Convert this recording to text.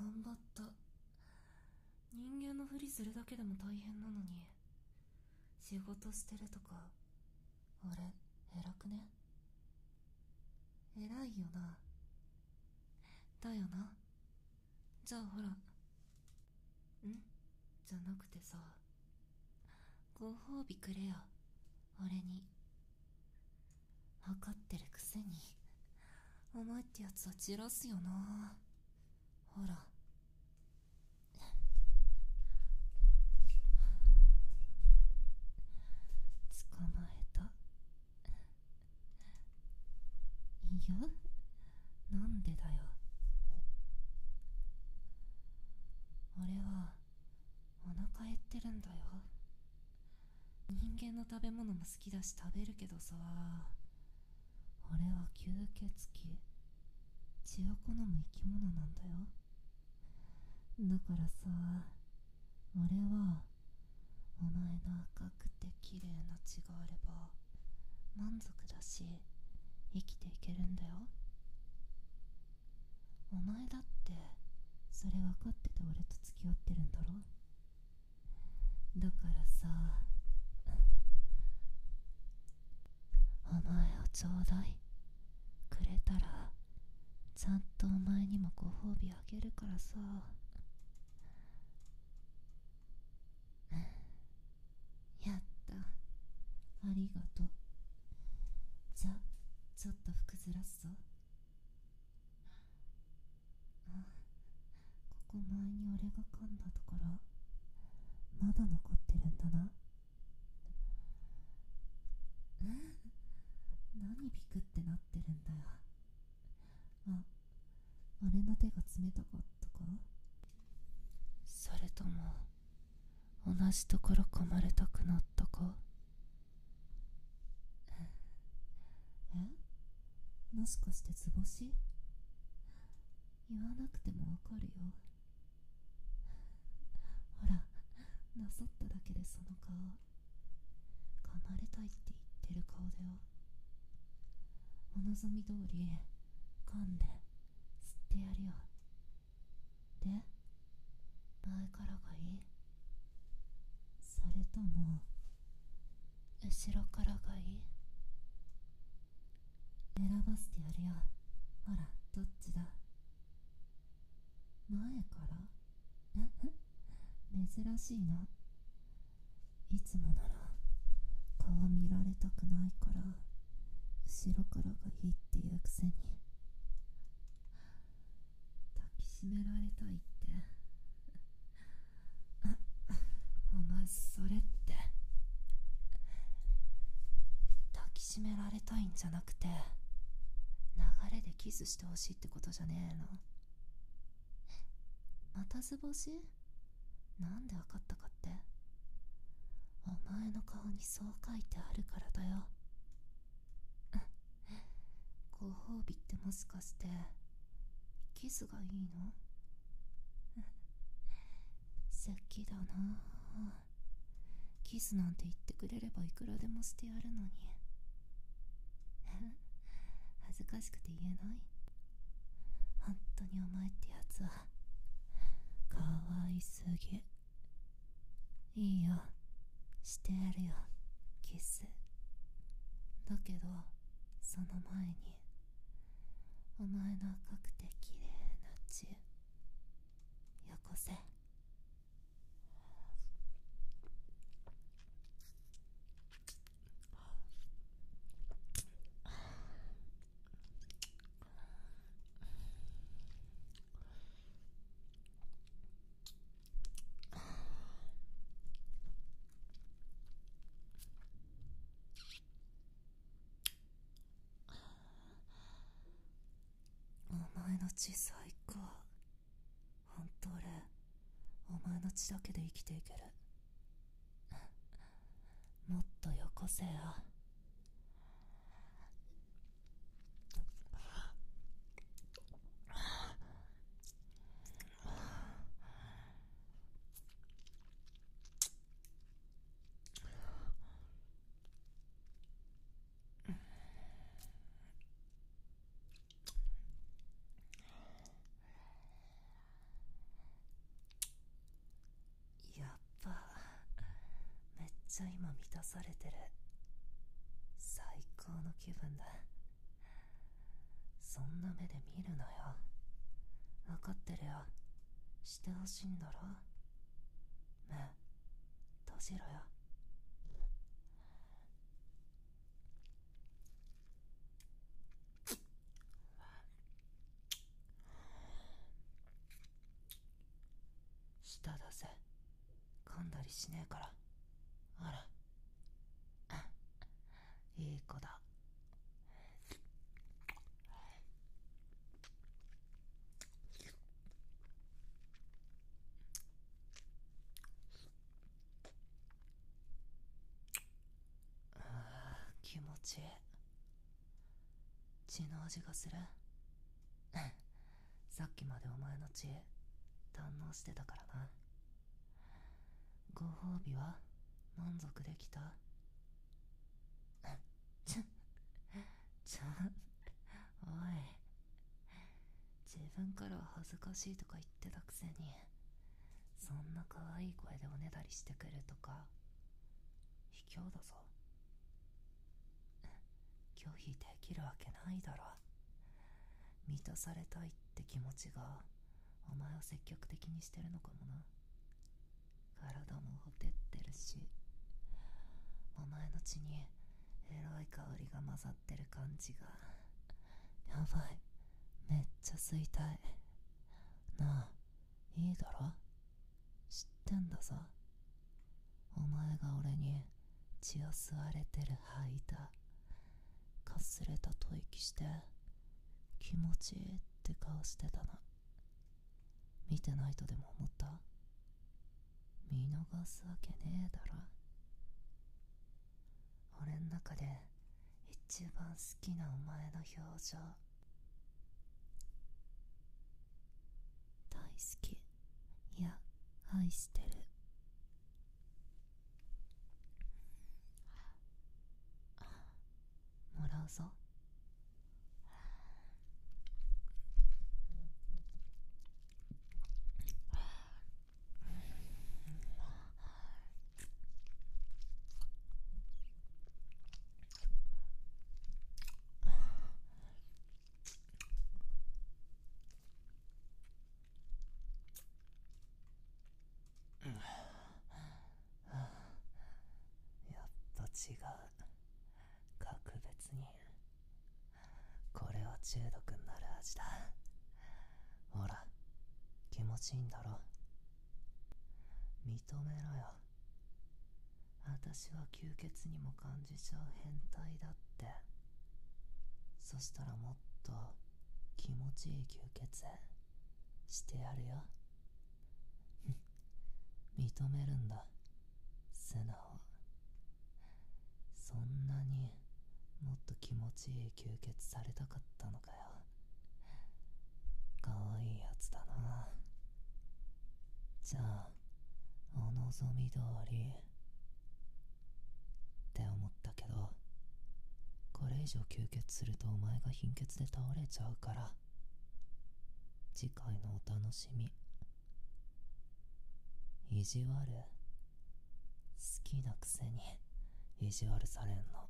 頑張った。人間のふりするだけでも大変なのに。仕事してるとか。俺偉くね？偉いよな。だよな。じゃあほら。ん？じゃなくてさ。ご褒美くれよ。俺に。分かってるくせに。お前ってやつは散らすよな。ほら捕まえたいやなんでだよ。俺はお腹減ってるんだよ。人間の食べ物も好きだし食べるけどさ俺は吸血鬼血を好む生き物なんだよ。だからさ俺はお前の赤くて綺麗な血があれば満足だし生きていけるんだよ。お前だってそれ分かってて俺と付き合ってるんだろ？だからさお前をちょうだい。くれたらちゃんとお前にもご褒美あげるからさ。やった。ありがとう。ちょっと服ずらすぞあここ前に俺が噛んだところ。まだ残ってるんだな。何ビクってなってるんだよ。あ俺の手が冷たかったか。それとも同じところ噛まれたくなったかえもしかして図星？言わなくてもわかるよ。ほらなさっただけでその顔。噛まれたいって言ってる顔だよ。お望み通り噛んで吸ってやるよ。で前からがいい？それとも後ろからがいい？選ばせてやるよ。ほらどっちだ？前から？珍しいな。いつもなら顔見られたくないから後ろからがいいっていうくせに。抱きしめられたいって。お前それって。抱きしめられたいんじゃなくてキスしてほしいってことじゃねえの。また図星なんでわかったかって？お前の顔にそう書いてあるからだよ。ご褒美ってもしかしてキスがいいの？好きだな。キスなんて言ってくれればいくらでもしてやるのに。恥ずかしくて言えない？本当にお前ってやつはかわいすぎ。いいよ。してやるよ。キス。だけどその前にお前の赤くて綺麗な血よこせお前の血最高。ほんと俺お前の血だけで生きていける。もっとよこせよ。されてる。最高の気分だ。そんな目で見るなよ。分かってるよ。してほしいんだろ。目閉じろよ。舌出せ。噛んだりしねえから。あら。いい子だ。あ気持ちいい。血の味がする。さっきまでお前の血堪能してたからな。ご褒美は満足できたちょちょおい自分からは恥ずかしいとか言ってたくせにそんな可愛い声でおねだりしてくるとか卑怯だぞ。拒否できるわけないだろ。満たされたいって気持ちがお前を積極的にしてるのかもな。体もほてってるしお前の血にエロい香りが混ざってる感じが。やばい。めっちゃ吸いたい。なあいいだろ？知ってんだぞ。お前が俺に血を吸われてる間かすれた吐息して気持ちいいって顔してたな見てないとでも思った？見逃すわけねえだろ。俺ん中で一番好きなお前の表情大好き。いや愛してるもらうぞやっぱ違う格別にこれは中毒になる味だ。ほら気持ちいいんだろ。認めろよ。私は吸血にも感じちゃう変態だって。そしたらもっと気持ちいい吸血してやるよ。認めるんだ素直。そんなにもっと気持ちいい吸血されたかったのかよ。かわいいやつだな。じゃあお望み通り。って思ったけどこれ以上吸血するとお前が貧血で倒れちゃうから次回のお楽しみ。意地悪。好きなくせに意地悪されんの。